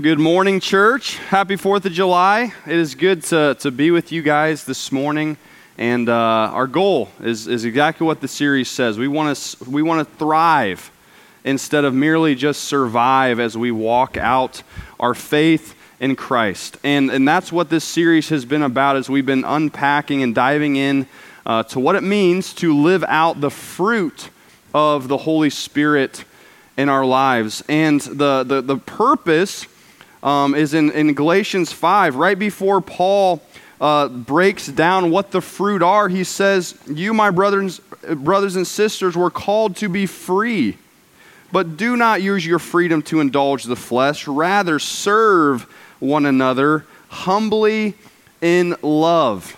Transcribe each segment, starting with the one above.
Good morning, church. Happy 4th of July. It is good to, to be with you guys this morning. And uh, our goal is, is exactly what the series says. We want to we want to thrive instead of merely just survive as we walk out our faith in Christ. And, and that's what this series has been about as we've been unpacking and diving in uh, to what it means to live out the fruit of the Holy Spirit in our lives. And the, the, the purpose um, is in, in Galatians 5, right before Paul uh, breaks down what the fruit are. He says, You, my brothers, brothers and sisters, were called to be free. But do not use your freedom to indulge the flesh. Rather, serve one another humbly in love.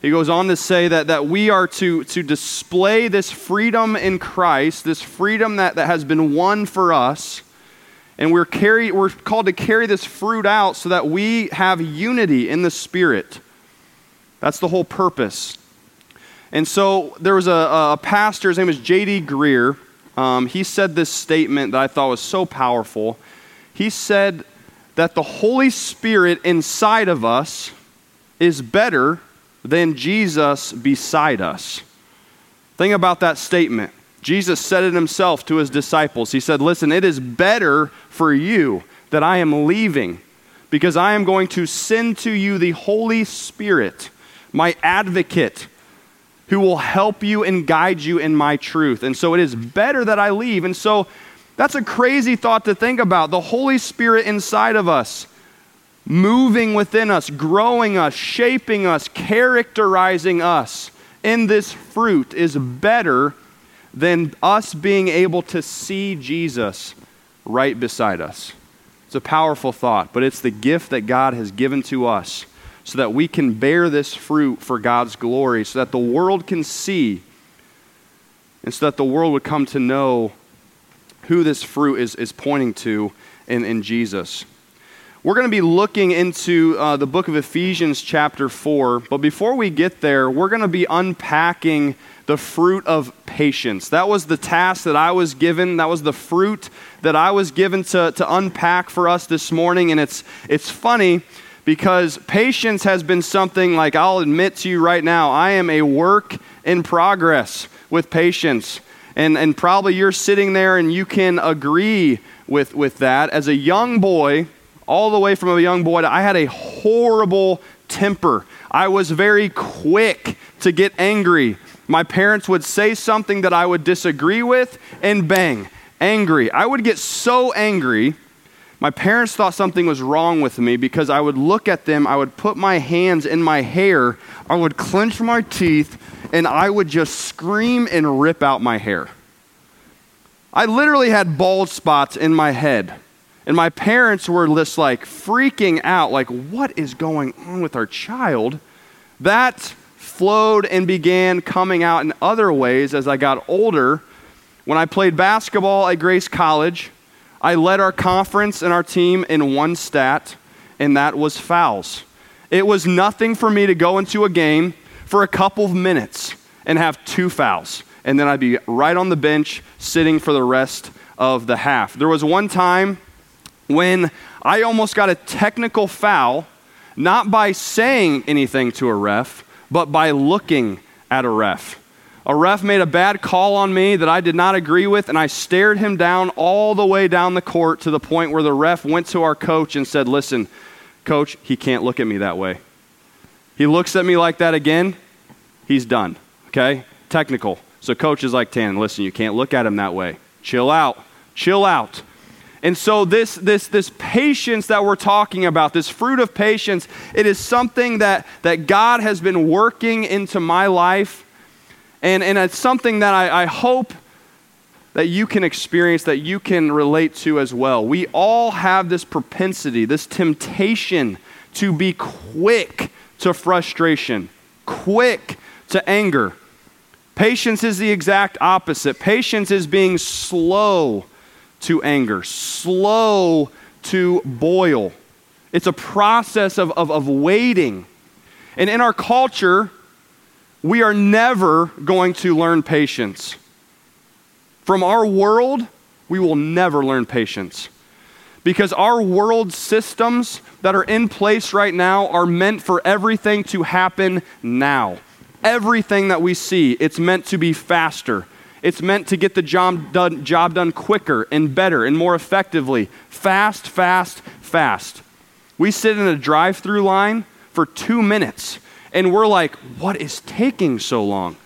He goes on to say that, that we are to, to display this freedom in Christ, this freedom that, that has been won for us and we're, carry, we're called to carry this fruit out so that we have unity in the Spirit. That's the whole purpose. And so there was a, a pastor, his name was J.D. Greear. Um, he said this statement that I thought was so powerful. He said that the Holy Spirit inside of us is better than Jesus beside us. Think about that statement. Jesus said it himself to his disciples. He said, Listen, it is better for you that I am leaving because I am going to send to you the Holy Spirit, my advocate, who will help you and guide you in my truth. And so it is better that I leave. And so that's a crazy thought to think about. The Holy Spirit inside of us, moving within us, growing us, shaping us, characterizing us in this fruit is better than us being able to see Jesus right beside us. It's a powerful thought, but it's the gift that God has given to us so that we can bear this fruit for God's glory, so that the world can see, and so that the world would come to know who this fruit is, is pointing to in, in Jesus. We're going to be looking into uh, the book of Ephesians, chapter 4. But before we get there, we're going to be unpacking the fruit of patience. That was the task that I was given. That was the fruit that I was given to, to unpack for us this morning. And it's, it's funny because patience has been something like I'll admit to you right now, I am a work in progress with patience. And, and probably you're sitting there and you can agree with, with that. As a young boy, all the way from a young boy, I had a horrible temper. I was very quick to get angry. My parents would say something that I would disagree with, and bang, angry. I would get so angry. My parents thought something was wrong with me because I would look at them, I would put my hands in my hair, I would clench my teeth, and I would just scream and rip out my hair. I literally had bald spots in my head. And my parents were just like freaking out, like, what is going on with our child? That flowed and began coming out in other ways as I got older. When I played basketball at Grace College, I led our conference and our team in one stat, and that was fouls. It was nothing for me to go into a game for a couple of minutes and have two fouls, and then I'd be right on the bench sitting for the rest of the half. There was one time when I almost got a technical foul, not by saying anything to a ref, but by looking at a ref. A ref made a bad call on me that I did not agree with, and I stared him down all the way down the court to the point where the ref went to our coach and said, Listen, coach, he can't look at me that way. He looks at me like that again, he's done. Okay? Technical. So coach is like, Tan, listen, you can't look at him that way. Chill out. Chill out. And so this, this, this patience that we're talking about, this fruit of patience, it is something that, that God has been working into my life. And, and it's something that I, I hope that you can experience, that you can relate to as well. We all have this propensity, this temptation to be quick to frustration, quick to anger. Patience is the exact opposite. Patience is being slow to anger, slow to boil. It's a process of, of, of waiting. And in our culture, we are never going to learn patience. From our world, we will never learn patience. because our world systems that are in place right now are meant for everything to happen now. Everything that we see, it's meant to be faster. It's meant to get the job done, job done quicker and better and more effectively. Fast, fast, fast. We sit in a drive through line for two minutes and we're like, what is taking so long?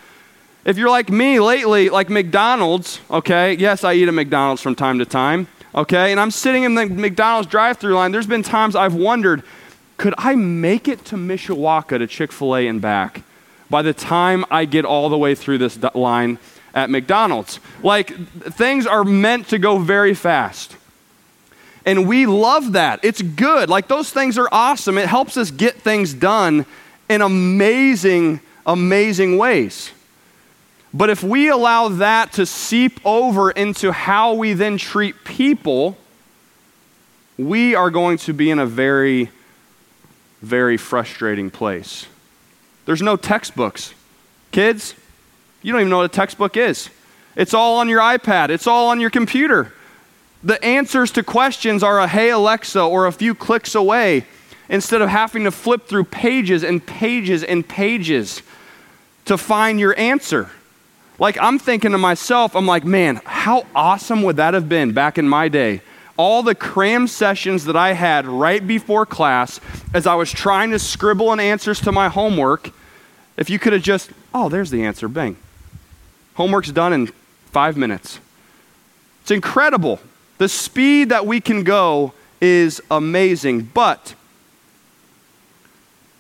If you're like me lately, like McDonald's, okay, yes, I eat at McDonald's from time to time okay? And I'm sitting in the McDonald's drive through line. There's been times I've wondered, could I make it to Mishawaka to Chick fil A and back by the time I get all the way through this line at McDonald's? Like, things are meant to go very fast. And we love that. It's good. Like, those things are awesome. It helps us get things done in amazing, amazing ways. But if we allow that to seep over into how we then treat people, we are going to be in a very, very frustrating place. There's no textbooks. Kids, you don't even know what a textbook is. It's all on your iPad, it's all on your computer. The answers to questions are a hey Alexa or a few clicks away instead of having to flip through pages and pages and pages to find your answer. Like, I'm thinking to myself, I'm like, man, how awesome would that have been back in my day? All the cram sessions that I had right before class as I was trying to scribble in answers to my homework, if you could have just, oh, there's the answer, bang. Homework's done in five minutes. It's incredible. The speed that we can go is amazing. But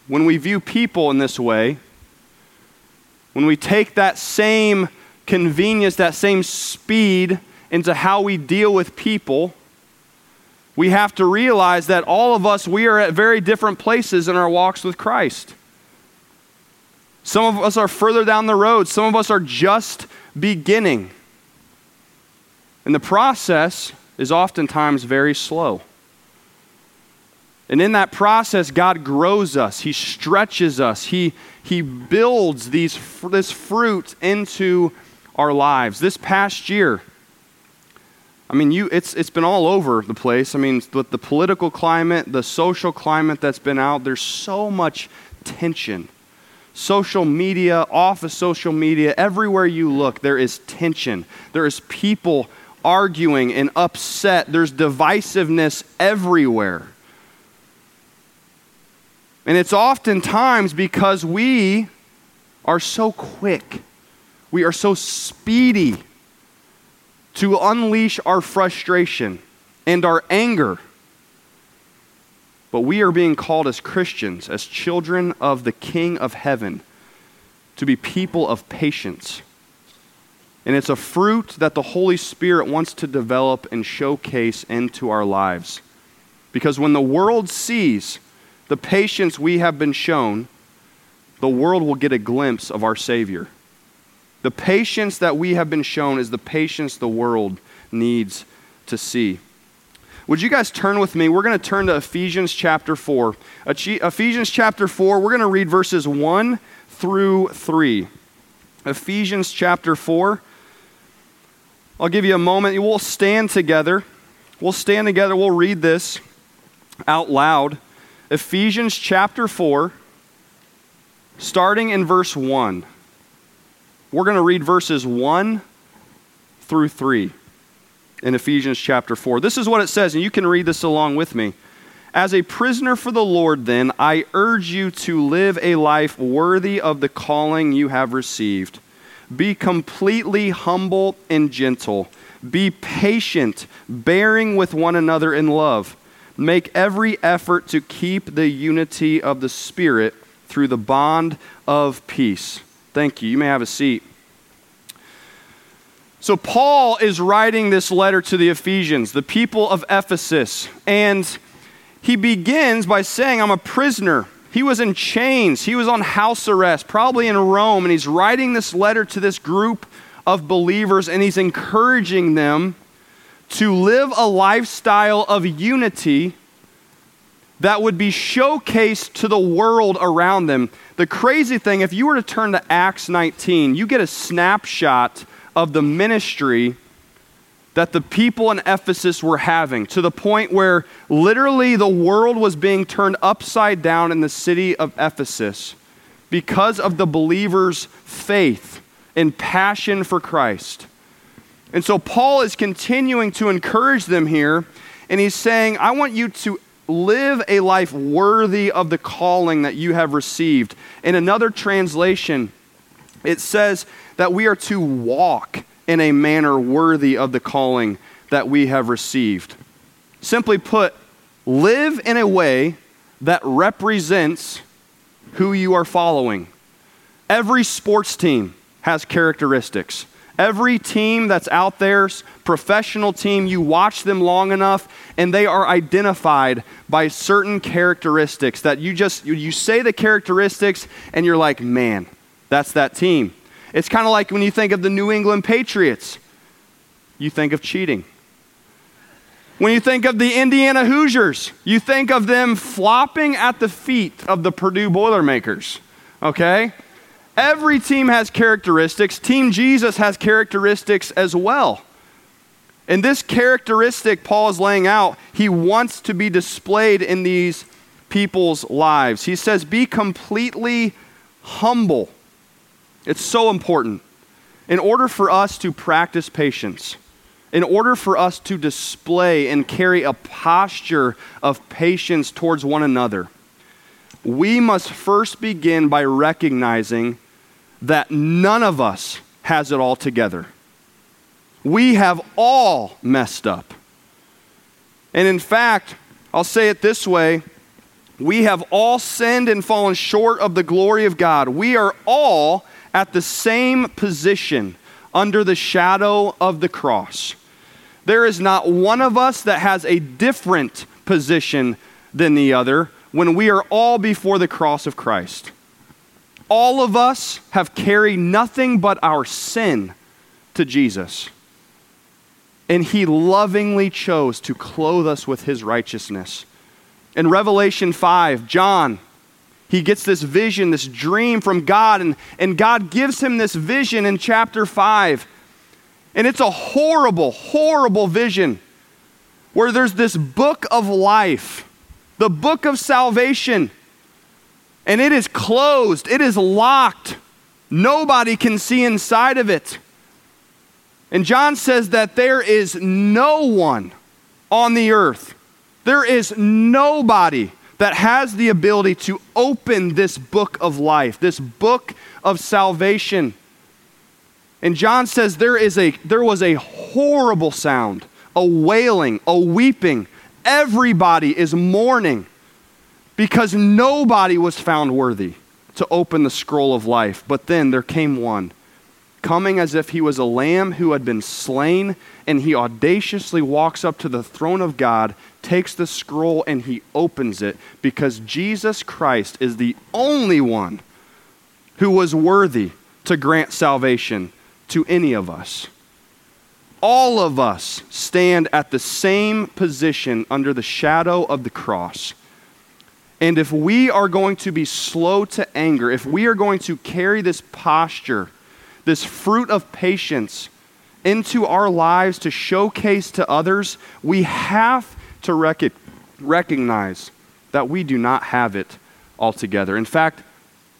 when we view people in this way, when we take that same convenience, that same speed into how we deal with people, we have to realize that all of us, we are at very different places in our walks with Christ. Some of us are further down the road, some of us are just beginning. And the process is oftentimes very slow. And in that process, God grows us, He stretches us, He, he builds these, this fruit into our lives. This past year, I mean, you, it's, it's been all over the place. I mean, with the political climate, the social climate that's been out, there's so much tension. Social media, off of social media, everywhere you look, there is tension. There is people arguing and upset. There's divisiveness everywhere. And it's oftentimes because we are so quick, we are so speedy to unleash our frustration and our anger. But we are being called as Christians, as children of the King of heaven, to be people of patience. And it's a fruit that the Holy Spirit wants to develop and showcase into our lives. Because when the world sees the patience we have been shown, the world will get a glimpse of our Savior. The patience that we have been shown is the patience the world needs to see. Would you guys turn with me? We're going to turn to Ephesians chapter 4. Ephesians chapter 4, we're going to read verses 1 through 3. Ephesians chapter 4. I'll give you a moment. We'll stand together. We'll stand together. We'll read this out loud. Ephesians chapter 4, starting in verse 1. We're going to read verses 1 through 3 in Ephesians chapter 4. This is what it says, and you can read this along with me. As a prisoner for the Lord, then, I urge you to live a life worthy of the calling you have received. Be completely humble and gentle. Be patient, bearing with one another in love Make every effort to keep the unity of the Spirit through the bond of peace. Thank you. You may have a seat. So, Paul is writing this letter to the Ephesians, the people of Ephesus, and he begins by saying, I'm a prisoner. He was in chains, he was on house arrest, probably in Rome, and he's writing this letter to this group of believers, and he's encouraging them to live a lifestyle of unity that would be showcased to the world around them. The crazy thing, if you were to turn to Acts 19, you get a snapshot of the ministry that the people in Ephesus were having to the point where literally the world was being turned upside down in the city of Ephesus because of the believers' faith and passion for Christ. And so Paul is continuing to encourage them here, and he's saying, I want you to live a life worthy of the calling that you have received. In another translation, it says that we are to walk in a manner worthy of the calling that we have received. Simply put, live in a way that represents who you are following. Every sports team has characteristics. Every team that's out there, professional team, you watch them long enough and they are identified by certain characteristics that you just, you say the characteristics and you're like, man, that's that team. It's kind of like when you think of the New England Patriots, you think of cheating. When you think of the Indiana Hoosiers, you think of them flopping at the feet of the Purdue Boilermakers. Okay? Every team has characteristics. Team Jesus has characteristics as well. And this characteristic Paul is laying out, he wants to be displayed in these people's lives. He says, Be completely humble it's so important. In order for us to practice patience, in order for us to display and carry a posture of patience towards one another, we must first begin by recognizing that none of us has it all together. We have all messed up. And in fact, I'll say it this way we have all sinned and fallen short of the glory of God. We are all at the same position under the shadow of the cross. There is not one of us that has a different position than the other when we are all before the cross of Christ. All of us have carried nothing but our sin to Jesus. And he lovingly chose to clothe us with his righteousness. In Revelation 5, John he gets this vision, this dream from God, and, and God gives him this vision in chapter 5. And it's a horrible, horrible vision where there's this book of life, the book of salvation, and it is closed, it is locked. Nobody can see inside of it. And John says that there is no one on the earth, there is nobody that has the ability to open this book of life, this book of salvation. And John says there, is a, there was a horrible sound, a wailing, a weeping. Everybody is mourning because nobody was found worthy to open the scroll of life. But then there came one, coming as if he was a lamb who had been slain, and he audaciously walks up to the throne of God takes the scroll and he opens it because Jesus Christ is the only one who was worthy to grant salvation to any of us. All of us stand at the same position under the shadow of the cross. And if we are going to be slow to anger, if we are going to carry this posture, this fruit of patience into our lives to showcase to others, we have to rec- recognize that we do not have it altogether. In fact,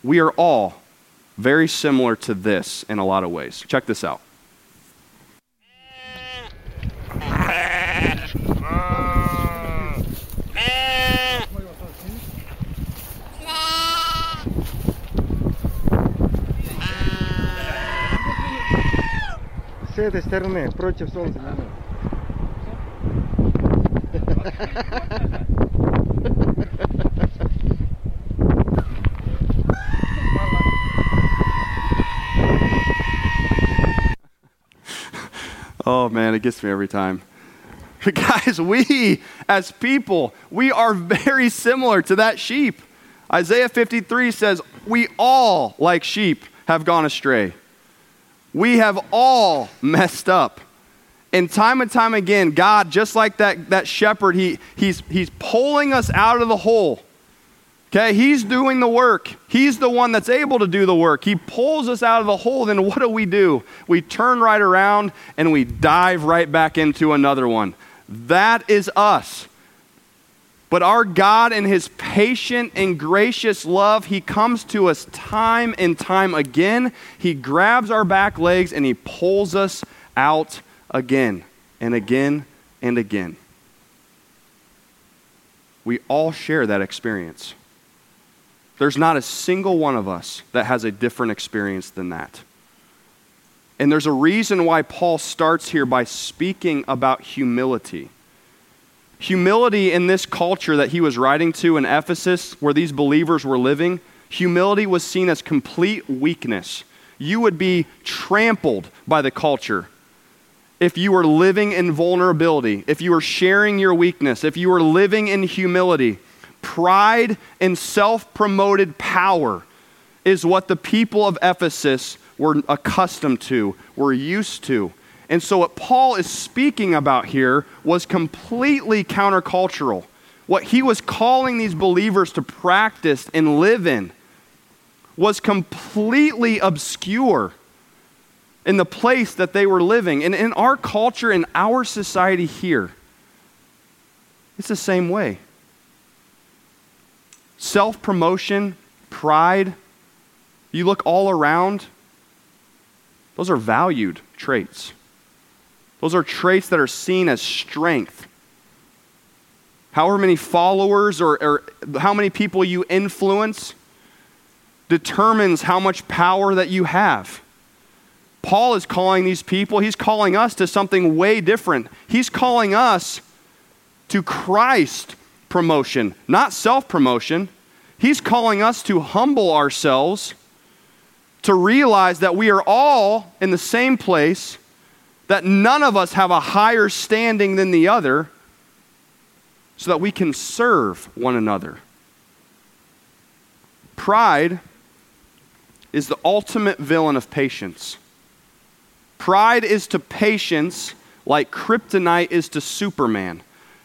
we are all very similar to this in a lot of ways. Check this out. С этой стороны, против солнца. oh man, it gets me every time. Guys, we as people, we are very similar to that sheep. Isaiah 53 says, We all, like sheep, have gone astray. We have all messed up. And time and time again, God, just like that, that shepherd, he, he's, he's pulling us out of the hole Okay, he's doing the work. He's the one that's able to do the work. He pulls us out of the hole. Then what do we do? We turn right around and we dive right back into another one. That is us. But our God, in His patient and gracious love, He comes to us time and time again. He grabs our back legs and He pulls us out again and again and again. We all share that experience. There's not a single one of us that has a different experience than that. And there's a reason why Paul starts here by speaking about humility. Humility in this culture that he was writing to in Ephesus, where these believers were living, humility was seen as complete weakness. You would be trampled by the culture if you are living in vulnerability, if you are sharing your weakness, if you are living in humility. Pride and self promoted power is what the people of Ephesus were accustomed to, were used to. And so, what Paul is speaking about here was completely countercultural. What he was calling these believers to practice and live in was completely obscure in the place that they were living. And in our culture, in our society here, it's the same way self promotion, pride, you look all around, those are valued traits. Those are traits that are seen as strength. However many followers or, or how many people you influence determines how much power that you have. Paul is calling these people, he's calling us to something way different. He's calling us to Christ promotion, not self promotion. He's calling us to humble ourselves, to realize that we are all in the same place, that none of us have a higher standing than the other, so that we can serve one another. Pride is the ultimate villain of patience. Pride is to patience like kryptonite is to Superman.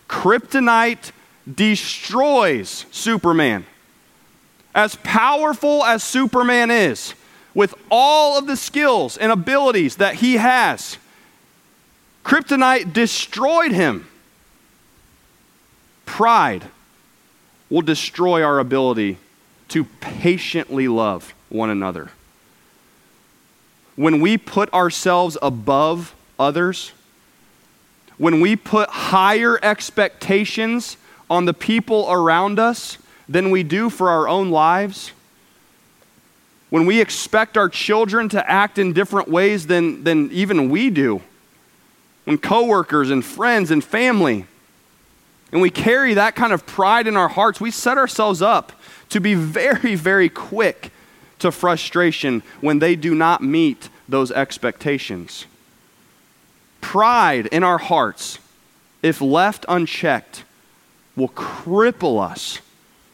Kryptonite destroys Superman. As powerful as Superman is, with all of the skills and abilities that he has, kryptonite destroyed him. Pride will destroy our ability to patiently love one another. When we put ourselves above others, when we put higher expectations on the people around us than we do for our own lives, when we expect our children to act in different ways than, than even we do, when coworkers and friends and family, and we carry that kind of pride in our hearts, we set ourselves up to be very, very quick to frustration when they do not meet those expectations. Pride in our hearts, if left unchecked, will cripple us.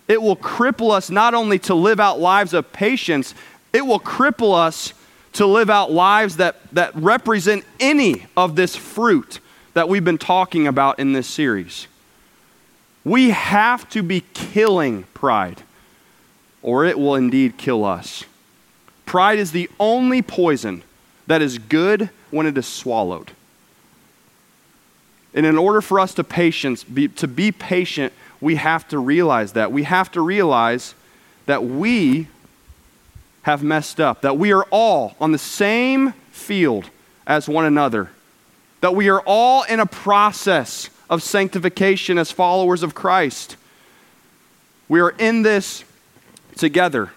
It will cripple us not only to live out lives of patience, it will cripple us to live out lives that, that represent any of this fruit that we've been talking about in this series. We have to be killing pride, or it will indeed kill us. Pride is the only poison that is good when it is swallowed. And in order for us to patience, be, to be patient, we have to realize that. We have to realize that we have messed up, that we are all on the same field as one another, that we are all in a process of sanctification as followers of Christ. We are in this together.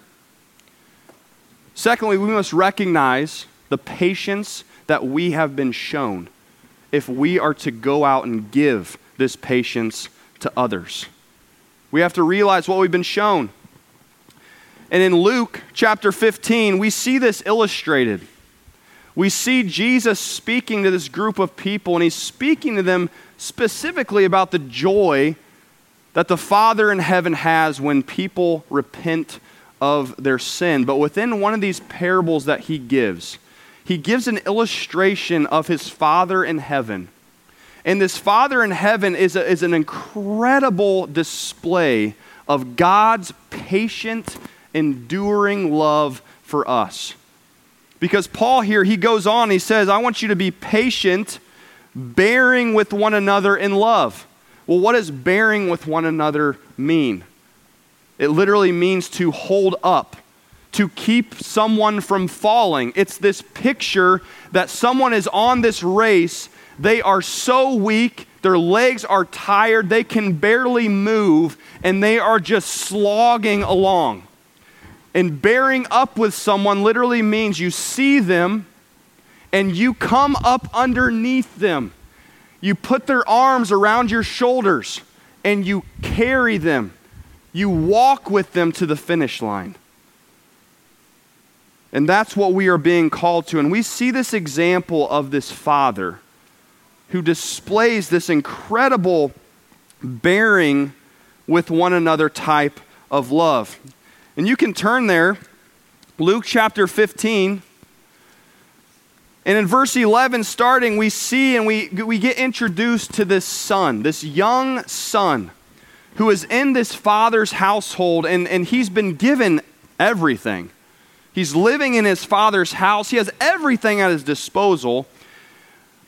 Secondly, we must recognize the patience that we have been shown if we are to go out and give this patience to others. We have to realize what we've been shown. And in Luke chapter 15, we see this illustrated. We see Jesus speaking to this group of people, and he's speaking to them specifically about the joy that the Father in heaven has when people repent of their sin. But within one of these parables that he gives, he gives an illustration of his Father in heaven. And this Father in heaven is, a, is an incredible display of God's patient, enduring love for us. Because Paul here, he goes on, he says, I want you to be patient, bearing with one another in love. Well, what does bearing with one another mean? It literally means to hold up, to keep someone from falling. It's this picture that someone is on this race, they are so weak, their legs are tired, they can barely move, and they are just slogging along. And bearing up with someone literally means you see them and you come up underneath them. You put their arms around your shoulders and you carry them. You walk with them to the finish line. And that's what we are being called to. And we see this example of this father who displays this incredible bearing with one another type of love. And you can turn there, Luke chapter 15. And in verse 11, starting, we see and we, we get introduced to this son, this young son, who is in this father's household, and, and he's been given everything. He's living in his father's house, he has everything at his disposal.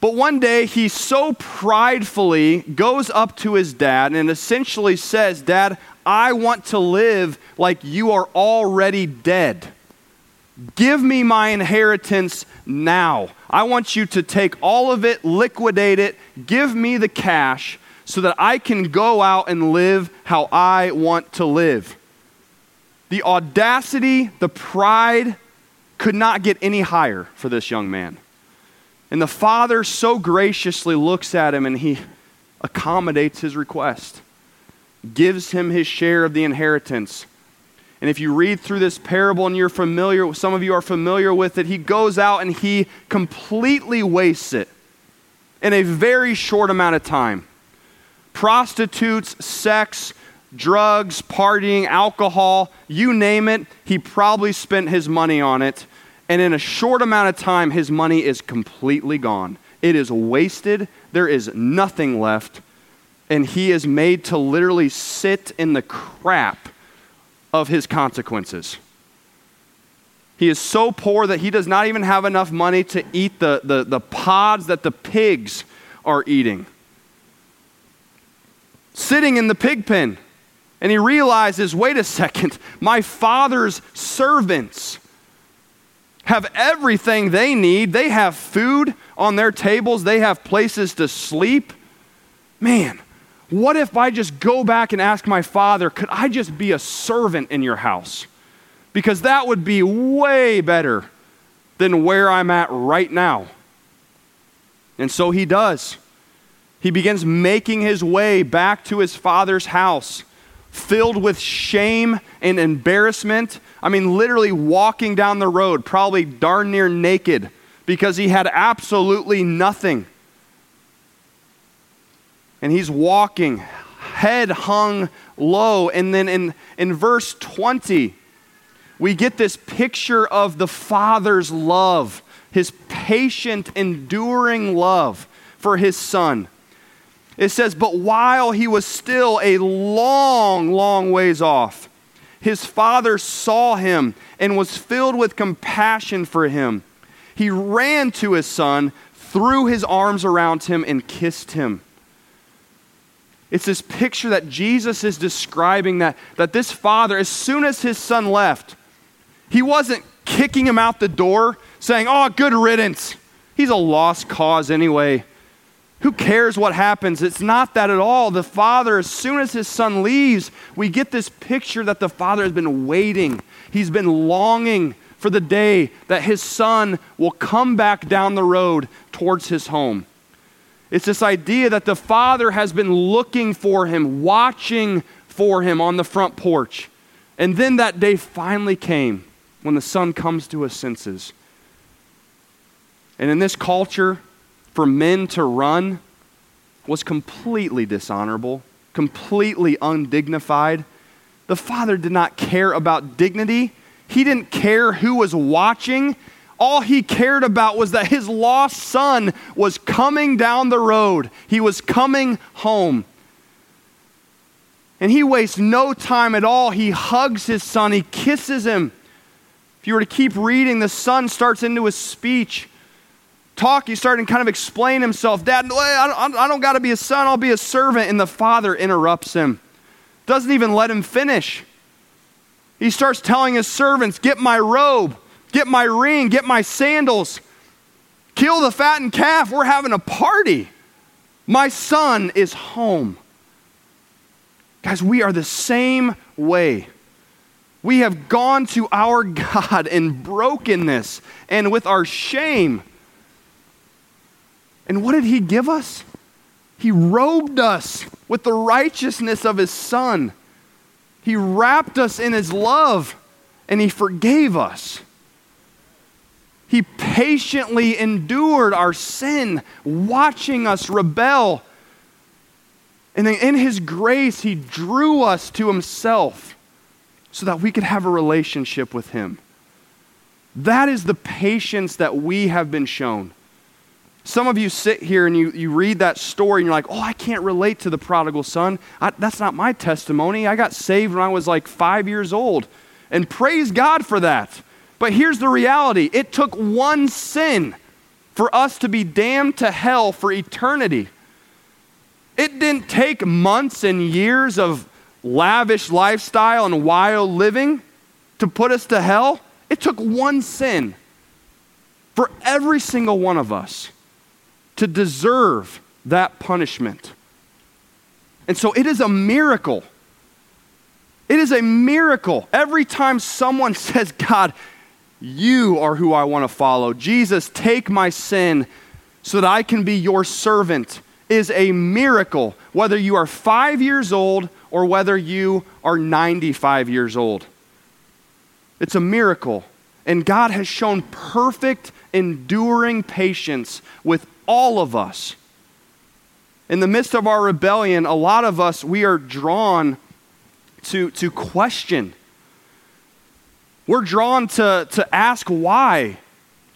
But one day he so pridefully goes up to his dad and essentially says, Dad, I want to live like you are already dead. Give me my inheritance now. I want you to take all of it, liquidate it, give me the cash so that I can go out and live how I want to live. The audacity, the pride could not get any higher for this young man. And the father so graciously looks at him and he accommodates his request gives him his share of the inheritance. And if you read through this parable and you're familiar, some of you are familiar with it, he goes out and he completely wastes it in a very short amount of time. Prostitutes, sex, drugs, partying, alcohol, you name it, he probably spent his money on it. And in a short amount of time, his money is completely gone. It is wasted. There is nothing left and he is made to literally sit in the crap of his consequences. He is so poor that he does not even have enough money to eat the, the, the pods that the pigs are eating. Sitting in the pig pen, and he realizes wait a second, my father's servants have everything they need. They have food on their tables, they have places to sleep. Man, what if I just go back and ask my father, could I just be a servant in your house? Because that would be way better than where I'm at right now. And so he does. He begins making his way back to his father's house, filled with shame and embarrassment. I mean, literally walking down the road, probably darn near naked, because he had absolutely nothing and he's walking, head hung low. And then in, in verse 20, we get this picture of the Father's love, his patient, enduring love for his son. It says, But while he was still a long, long ways off, his father saw him and was filled with compassion for him. He ran to his son, threw his arms around him, and kissed him. It's this picture that Jesus is describing that, that this father, as soon as his son left, he wasn't kicking him out the door saying, Oh, good riddance. He's a lost cause anyway. Who cares what happens? It's not that at all. The father, as soon as his son leaves, we get this picture that the father has been waiting. He's been longing for the day that his son will come back down the road towards his home. It's this idea that the father has been looking for him, watching for him on the front porch. And then that day finally came when the son comes to his senses. And in this culture, for men to run was completely dishonorable, completely undignified. The father did not care about dignity, he didn't care who was watching. All he cared about was that his lost son was coming down the road. He was coming home. And he wastes no time at all. He hugs his son, he kisses him. If you were to keep reading, the son starts into his speech. Talk, he's starting to kind of explain himself. Dad, I don't, I don't got to be a son, I'll be a servant. And the father interrupts him, doesn't even let him finish. He starts telling his servants, Get my robe, get my ring, get my sandals, kill the fattened calf. We're having a party. My son is home. Guys, we are the same way. We have gone to our God in brokenness and with our shame. And what did He give us? He robed us with the righteousness of His Son. He wrapped us in His love and He forgave us. He patiently endured our sin, watching us rebel and then in His grace, He drew us to Himself so that we could have a relationship with Him. That is the patience that we have been shown. Some of you sit here and you, you read that story and you're like, oh, I can't relate to the prodigal son. I, that's not my testimony. I got saved when I was like five years old. And praise God for that. But here's the reality it took one sin for us to be damned to hell for eternity. It didn't take months and years of lavish lifestyle and wild living to put us to hell. It took one sin for every single one of us to deserve that punishment. And so it is a miracle. It is a miracle. Every time someone says, God, you are who I want to follow. Jesus, take my sin so that I can be your servant is a miracle, whether you are five years old or whether you are 95 years old. It's a miracle. And God has shown perfect, enduring patience with all of us. In the midst of our rebellion, a lot of us, we are drawn to, to question. We're drawn to, to ask why.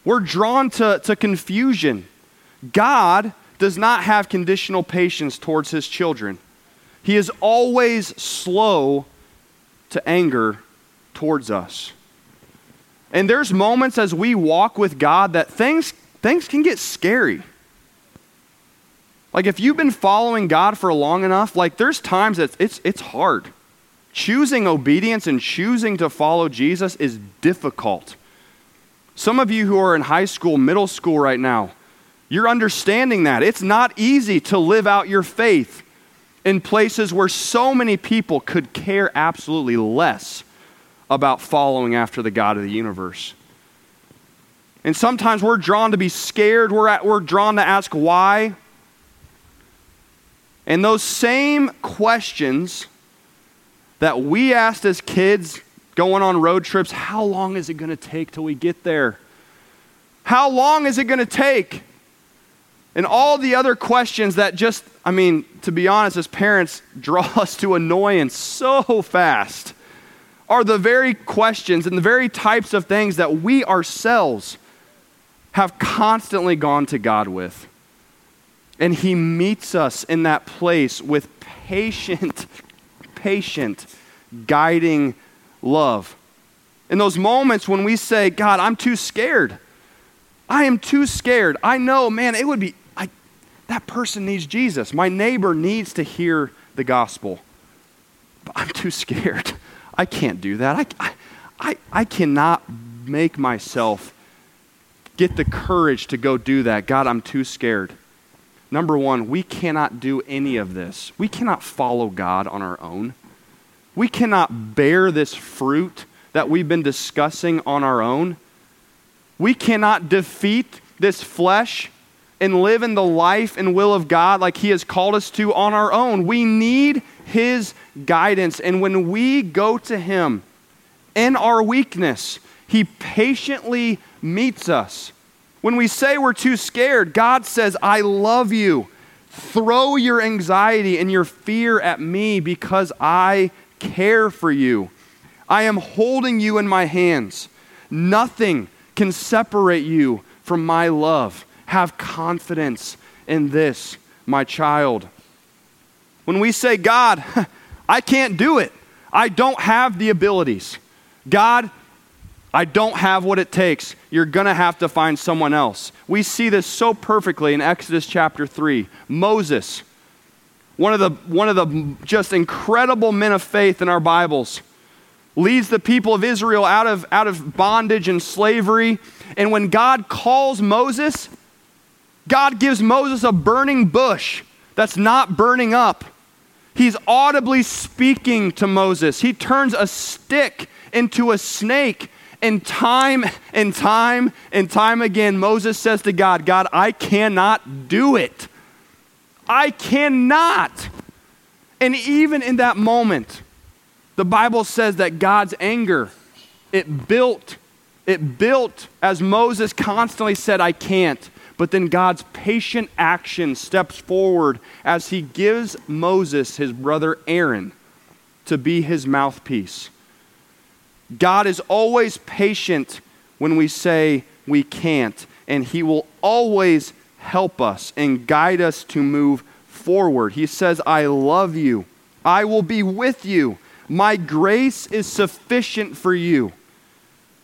We're drawn to, to confusion. God does not have conditional patience towards his children. He is always slow to anger towards us. And there's moments as we walk with God that things, things can get scary. Like if you've been following God for long enough, like there's times that it's, it's hard. Choosing obedience and choosing to follow Jesus is difficult. Some of you who are in high school, middle school right now, you're understanding that. It's not easy to live out your faith in places where so many people could care absolutely less about following after the God of the universe. And sometimes we're drawn to be scared, we're, at, we're drawn to ask why. And those same questions that we asked as kids going on road trips how long is it going to take till we get there? How long is it going to take? And all the other questions that just, I mean, to be honest, as parents, draw us to annoyance so fast are the very questions and the very types of things that we ourselves have constantly gone to God with. And He meets us in that place with patient, patient, guiding love. In those moments when we say, God, I'm too scared. I am too scared. I know, man, it would be that person needs Jesus. My neighbor needs to hear the gospel. But I'm too scared. I can't do that. I, I, I cannot make myself get the courage to go do that. God, I'm too scared. Number one, we cannot do any of this. We cannot follow God on our own. We cannot bear this fruit that we've been discussing on our own. We cannot defeat this flesh and live in the life and will of God like He has called us to on our own. We need His guidance. And when we go to Him in our weakness, He patiently meets us. When we say we're too scared, God says, I love you. Throw your anxiety and your fear at me because I care for you. I am holding you in my hands. Nothing can separate you from my love. Have confidence in this, my child. When we say, God, I can't do it. I don't have the abilities. God, I don't have what it takes. You're going to have to find someone else. We see this so perfectly in Exodus chapter 3. Moses, one of the, one of the just incredible men of faith in our Bibles, leads the people of Israel out of, out of bondage and slavery. And when God calls Moses, God gives Moses a burning bush that's not burning up. He's audibly speaking to Moses. He turns a stick into a snake. And time and time and time again, Moses says to God, God, I cannot do it. I cannot. And even in that moment, the Bible says that God's anger, it built, it built as Moses constantly said, I can't. But then God's patient action steps forward as he gives Moses, his brother Aaron, to be his mouthpiece. God is always patient when we say we can't, and he will always help us and guide us to move forward. He says, I love you. I will be with you. My grace is sufficient for you.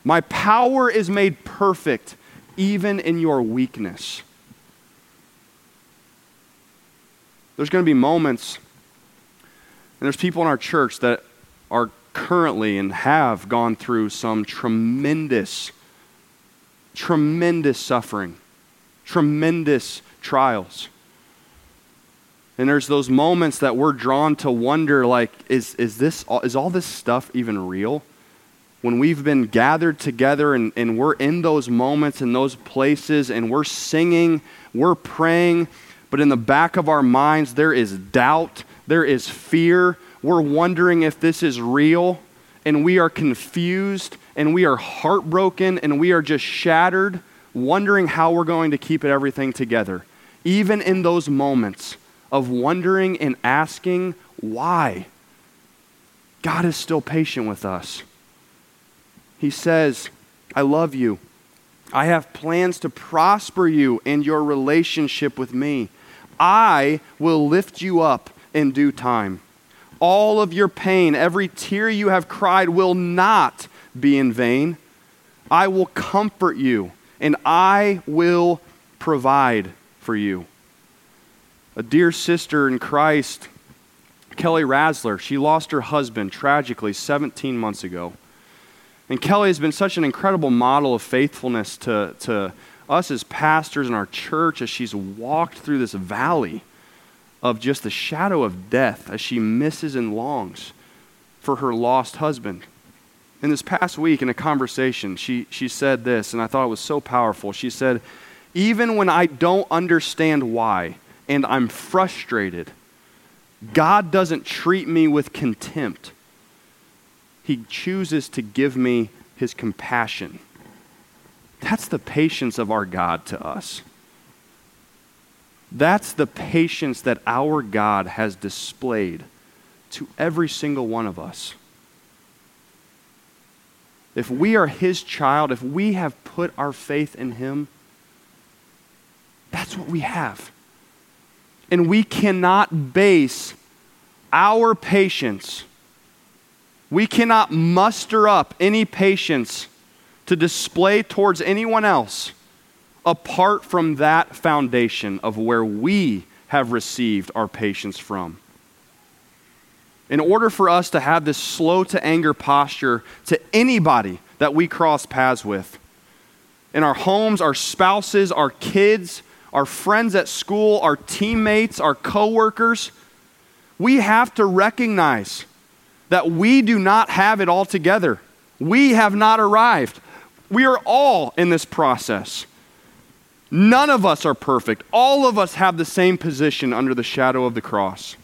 My power is made perfect even in your weakness. There's going to be moments, and there's people in our church that are currently and have gone through some tremendous, tremendous suffering, tremendous trials. And there's those moments that we're drawn to wonder like, is, is, this, is all this stuff even real? When we've been gathered together and, and we're in those moments, in those places, and we're singing, we're praying, but in the back of our minds, there is doubt, there is fear. We're wondering if this is real, and we are confused, and we are heartbroken, and we are just shattered, wondering how we're going to keep everything together. Even in those moments, of wondering and asking why. God is still patient with us. He says, I love you. I have plans to prosper you in your relationship with me. I will lift you up in due time. All of your pain, every tear you have cried, will not be in vain. I will comfort you, and I will provide for you a dear sister in Christ, Kelly Rasler. She lost her husband tragically 17 months ago. And Kelly has been such an incredible model of faithfulness to, to us as pastors in our church as she's walked through this valley of just the shadow of death as she misses and longs for her lost husband. In this past week, in a conversation, she, she said this, and I thought it was so powerful. She said, Even when I don't understand why, and I'm frustrated, God doesn't treat me with contempt. He chooses to give me his compassion. That's the patience of our God to us. That's the patience that our God has displayed to every single one of us. If we are his child, if we have put our faith in him, that's what we have. And we cannot base our patience, we cannot muster up any patience to display towards anyone else apart from that foundation of where we have received our patience from. In order for us to have this slow to anger posture to anybody that we cross paths with, in our homes, our spouses, our kids, our friends at school, our teammates, our coworkers, we have to recognize that we do not have it all together. We have not arrived. We are all in this process. None of us are perfect. All of us have the same position under the shadow of the cross.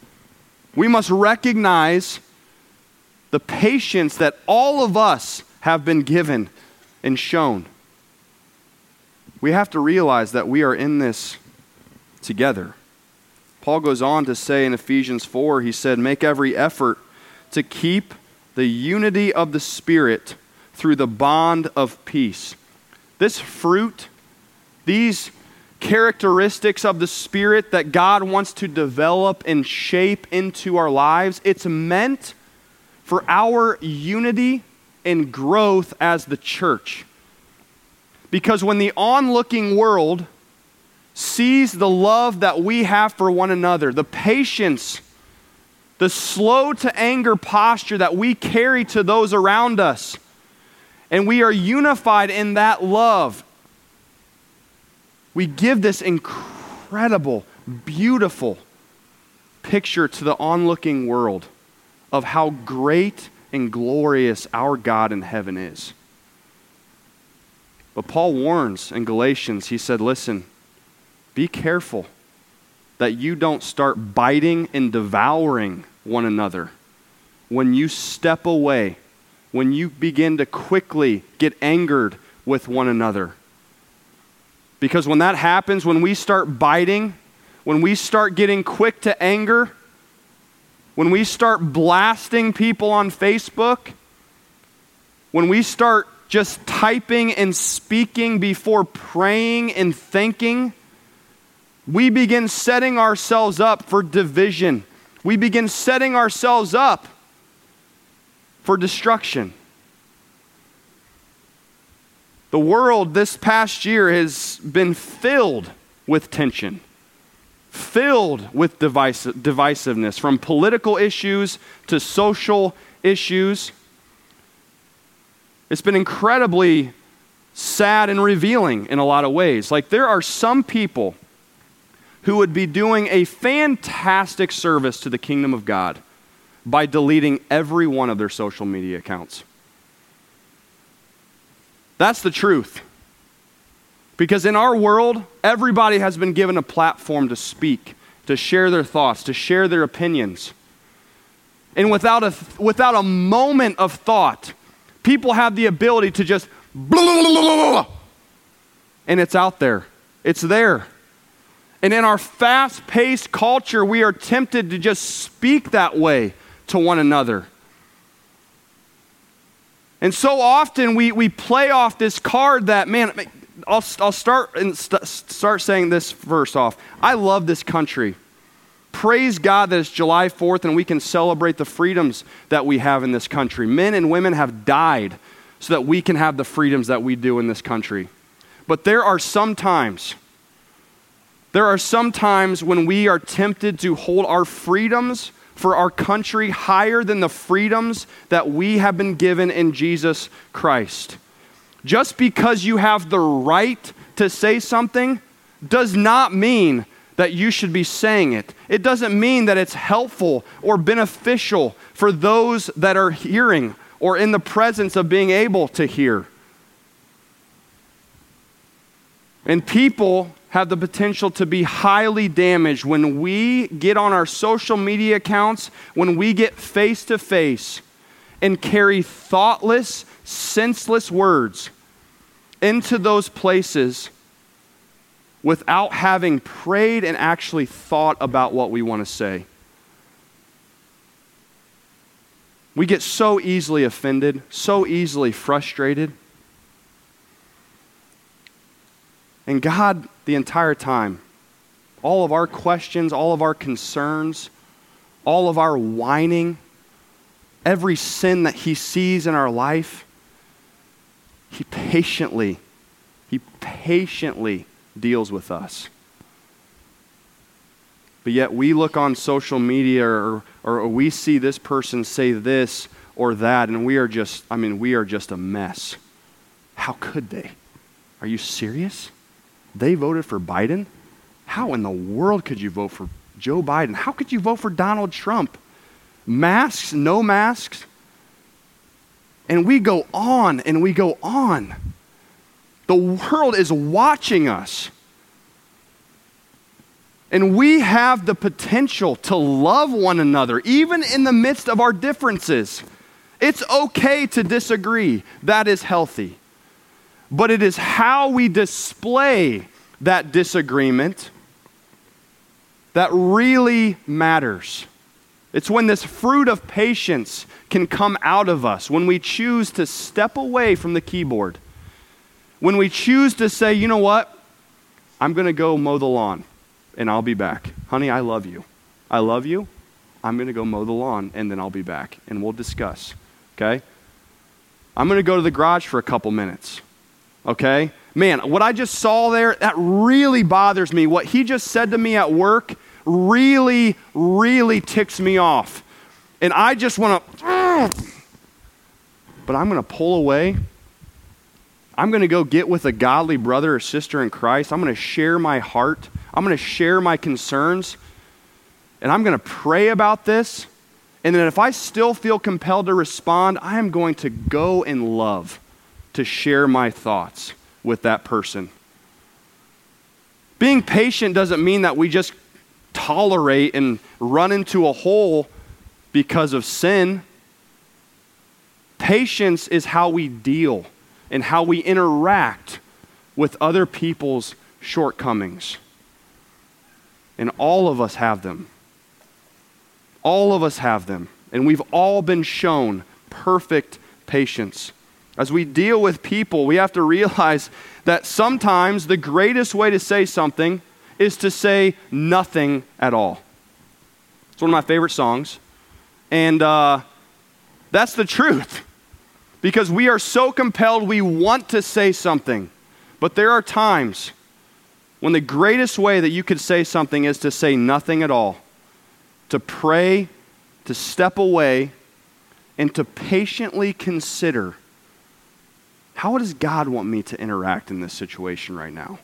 We must recognize the patience that all of us have been given and shown we have to realize that we are in this together. Paul goes on to say in Ephesians 4, he said, Make every effort to keep the unity of the Spirit through the bond of peace. This fruit, these characteristics of the Spirit that God wants to develop and shape into our lives. It's meant for our unity and growth as the church. Because when the onlooking world sees the love that we have for one another, the patience, the slow to anger posture that we carry to those around us, and we are unified in that love, we give this incredible, beautiful picture to the onlooking world of how great and glorious our God in heaven is. But Paul warns in Galatians, he said, Listen, be careful that you don't start biting and devouring one another. When you step away, when you begin to quickly get angered with one another. Because when that happens, when we start biting, when we start getting quick to anger, when we start blasting people on Facebook, when we start just typing and speaking before praying and thinking, we begin setting ourselves up for division. We begin setting ourselves up for destruction. The world this past year has been filled with tension, filled with divisiveness, from political issues to social issues. It's been incredibly sad and revealing in a lot of ways. Like, there are some people who would be doing a fantastic service to the kingdom of God by deleting every one of their social media accounts. That's the truth. Because in our world, everybody has been given a platform to speak, to share their thoughts, to share their opinions. And without a, without a moment of thought, people have the ability to just blah, blah, blah, blah, blah, and it's out there. It's there. And in our fast paced culture, we are tempted to just speak that way to one another. And so often we, we play off this card that, man, I'll, I'll start, and st- start saying this first off. I love this country. Praise God that it's July 4th and we can celebrate the freedoms that we have in this country. Men and women have died so that we can have the freedoms that we do in this country. But there are some times there are some times when we are tempted to hold our freedoms for our country higher than the freedoms that we have been given in Jesus Christ. Just because you have the right to say something does not mean that you should be saying it. It doesn't mean that it's helpful or beneficial for those that are hearing or in the presence of being able to hear. And people have the potential to be highly damaged when we get on our social media accounts, when we get face to face and carry thoughtless, senseless words into those places without having prayed and actually thought about what we want to say. We get so easily offended, so easily frustrated. And God, the entire time, all of our questions, all of our concerns, all of our whining, every sin that He sees in our life, He patiently, He patiently deals with us. But yet we look on social media or, or we see this person say this or that, and we are just, I mean, we are just a mess. How could they? Are you serious? They voted for Biden? How in the world could you vote for Joe Biden? How could you vote for Donald Trump? Masks, no masks? And we go on and we go on. The world is watching us. And we have the potential to love one another, even in the midst of our differences. It's okay to disagree, that is healthy but it is how we display that disagreement that really matters. It's when this fruit of patience can come out of us, when we choose to step away from the keyboard, when we choose to say, you know what? I'm going to go mow the lawn and I'll be back. Honey, I love you. I love you. I'm going to go mow the lawn and then I'll be back and we'll discuss. Okay? I'm going to go to the garage for a couple minutes. Okay? Man, what I just saw there, that really bothers me. What he just said to me at work really, really ticks me off. And I just want to, but I'm going to pull away. I'm going to go get with a godly brother or sister in Christ. I'm going to share my heart. I'm going to share my concerns. And I'm going to pray about this. And then if I still feel compelled to respond, I am going to go in love to share my thoughts with that person. Being patient doesn't mean that we just tolerate and run into a hole because of sin. Patience is how we deal and how we interact with other people's shortcomings. And all of us have them. All of us have them. And we've all been shown perfect patience. As we deal with people, we have to realize that sometimes the greatest way to say something is to say nothing at all. It's one of my favorite songs. And uh, that's the truth. Because we are so compelled, we want to say something. But there are times when the greatest way that you could say something is to say nothing at all, to pray, to step away, and to patiently consider how does God want me to interact in this situation right now?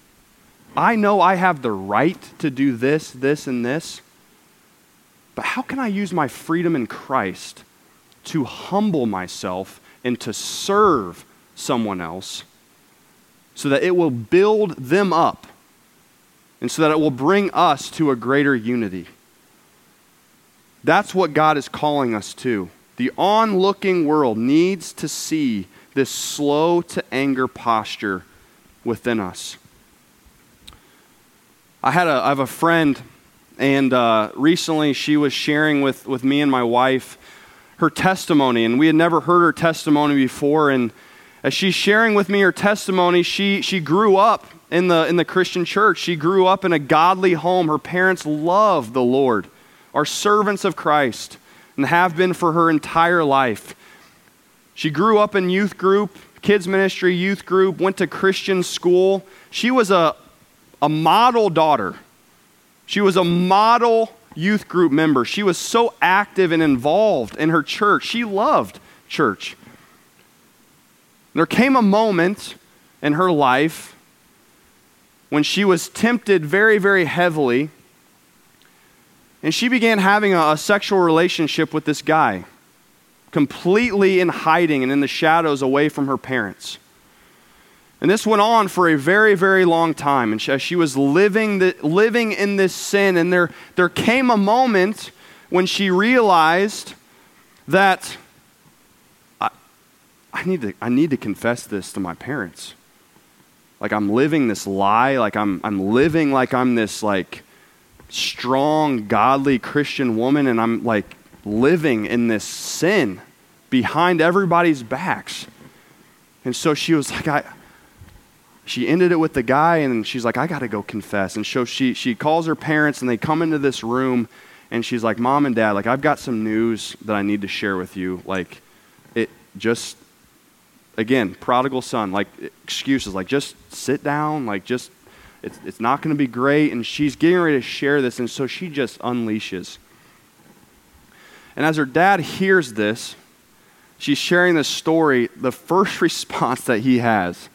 I know I have the right to do this, this, and this, but how can I use my freedom in Christ to humble myself and to serve someone else so that it will build them up and so that it will bring us to a greater unity? That's what God is calling us to. The onlooking world needs to see this slow to anger posture within us. I had a, I have a friend, and uh, recently she was sharing with, with me and my wife her testimony, and we had never heard her testimony before. And as she's sharing with me her testimony, she, she grew up in the, in the Christian church. She grew up in a godly home. Her parents love the Lord, are servants of Christ, and have been for her entire life. She grew up in youth group, kids ministry, youth group, went to Christian school. She was a, a model daughter. She was a model youth group member. She was so active and involved in her church. She loved church. There came a moment in her life when she was tempted very, very heavily, and she began having a, a sexual relationship with this guy, completely in hiding and in the shadows away from her parents. And this went on for a very, very long time. And as she was living, the, living in this sin, and there, there came a moment when she realized that I, I, need to, I need to confess this to my parents. Like I'm living this lie, like I'm, I'm living like I'm this like strong, godly Christian woman, and I'm like living in this sin behind everybody's backs. And so she was like, I, she ended it with the guy, and she's like, I got to go confess. And so she, she calls her parents, and they come into this room, and she's like, Mom and Dad, like, I've got some news that I need to share with you. Like, it just, again, prodigal son, like, excuses, like, just sit down, like, just, it's, it's not going to be great. And she's getting ready to share this, and so she just unleashes. And as her dad hears this, she's sharing this story. The first response that he has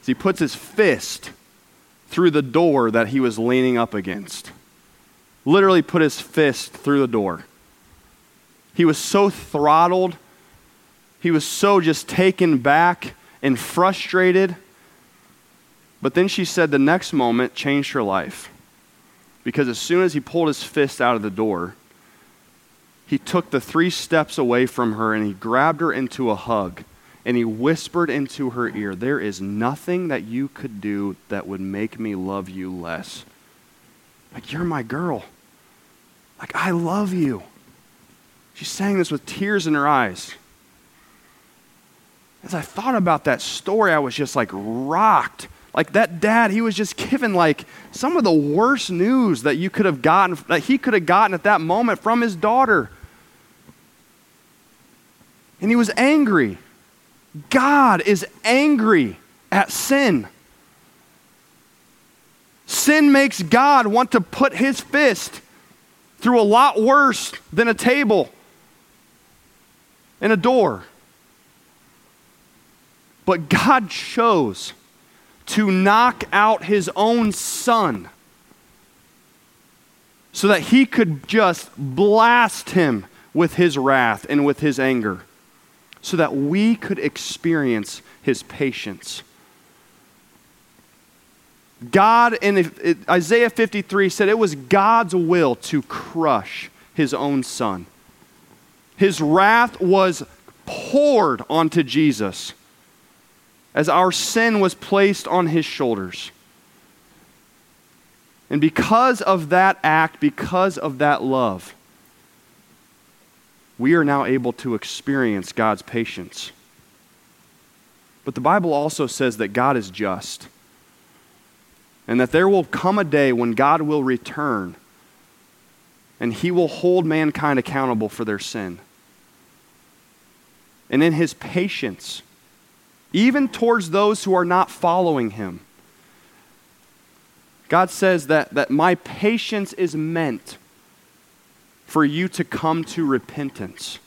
is he puts his fist through the door that he was leaning up against. Literally put his fist through the door. He was so throttled. He was so just taken back and frustrated. But then she said the next moment changed her life. Because as soon as he pulled his fist out of the door, he took the three steps away from her and he grabbed her into a hug and he whispered into her ear, There is nothing that you could do that would make me love you less. Like, you're my girl. Like, I love you. She's saying this with tears in her eyes. As I thought about that story, I was just like rocked Like that dad, he was just given like some of the worst news that you could have gotten, that he could have gotten at that moment from his daughter. And he was angry. God is angry at sin. Sin makes God want to put his fist through a lot worse than a table and a door. But God chose to knock out his own son so that he could just blast him with his wrath and with his anger, so that we could experience his patience. God in Isaiah 53 said it was God's will to crush his own son. His wrath was poured onto Jesus as our sin was placed on his shoulders. And because of that act, because of that love, we are now able to experience God's patience. But the Bible also says that God is just and that there will come a day when God will return and he will hold mankind accountable for their sin. And in his patience, even towards those who are not following him, God says that, that my patience is meant for you to come to repentance.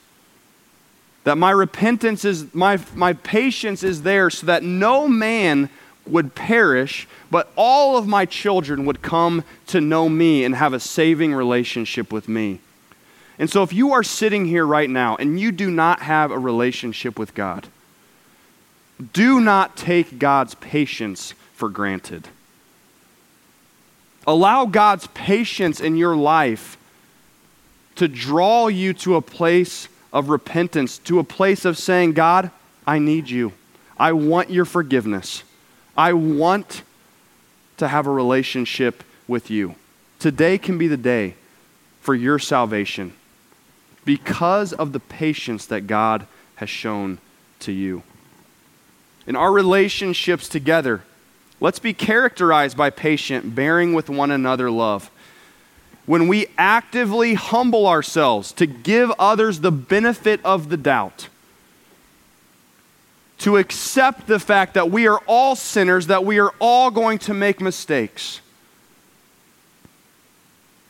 That my repentance is, my, my patience is there so that no man would perish, but all of my children would come to know me and have a saving relationship with me. And so, if you are sitting here right now and you do not have a relationship with God, do not take God's patience for granted. Allow God's patience in your life to draw you to a place of repentance, to a place of saying, God, I need you. I want your forgiveness. I want to have a relationship with you. Today can be the day for your salvation because of the patience that God has shown to you. In our relationships together, let's be characterized by patient, bearing with one another love. When we actively humble ourselves to give others the benefit of the doubt, to accept the fact that we are all sinners, that we are all going to make mistakes.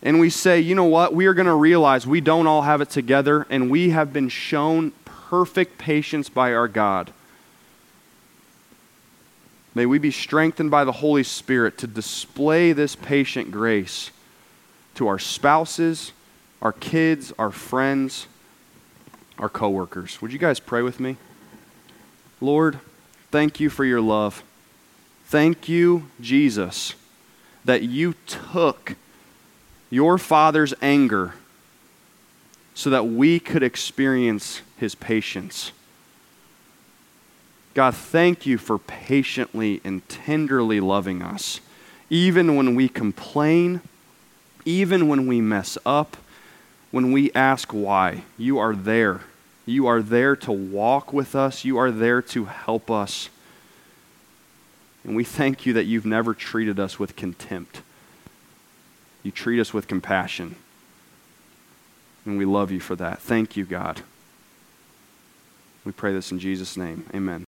And we say, you know what? We are going to realize we don't all have it together, and we have been shown perfect patience by our God. May we be strengthened by the Holy Spirit to display this patient grace to our spouses, our kids, our friends, our coworkers. Would you guys pray with me? Lord, thank you for your love. Thank you, Jesus, that you took your Father's anger so that we could experience his patience. God, thank you for patiently and tenderly loving us, even when we complain, even when we mess up, when we ask why. You are there you are there to walk with us, you are there to help us. And we thank you that you've never treated us with contempt. You treat us with compassion. And we love you for that. Thank you, God. We pray this in Jesus' name. Amen.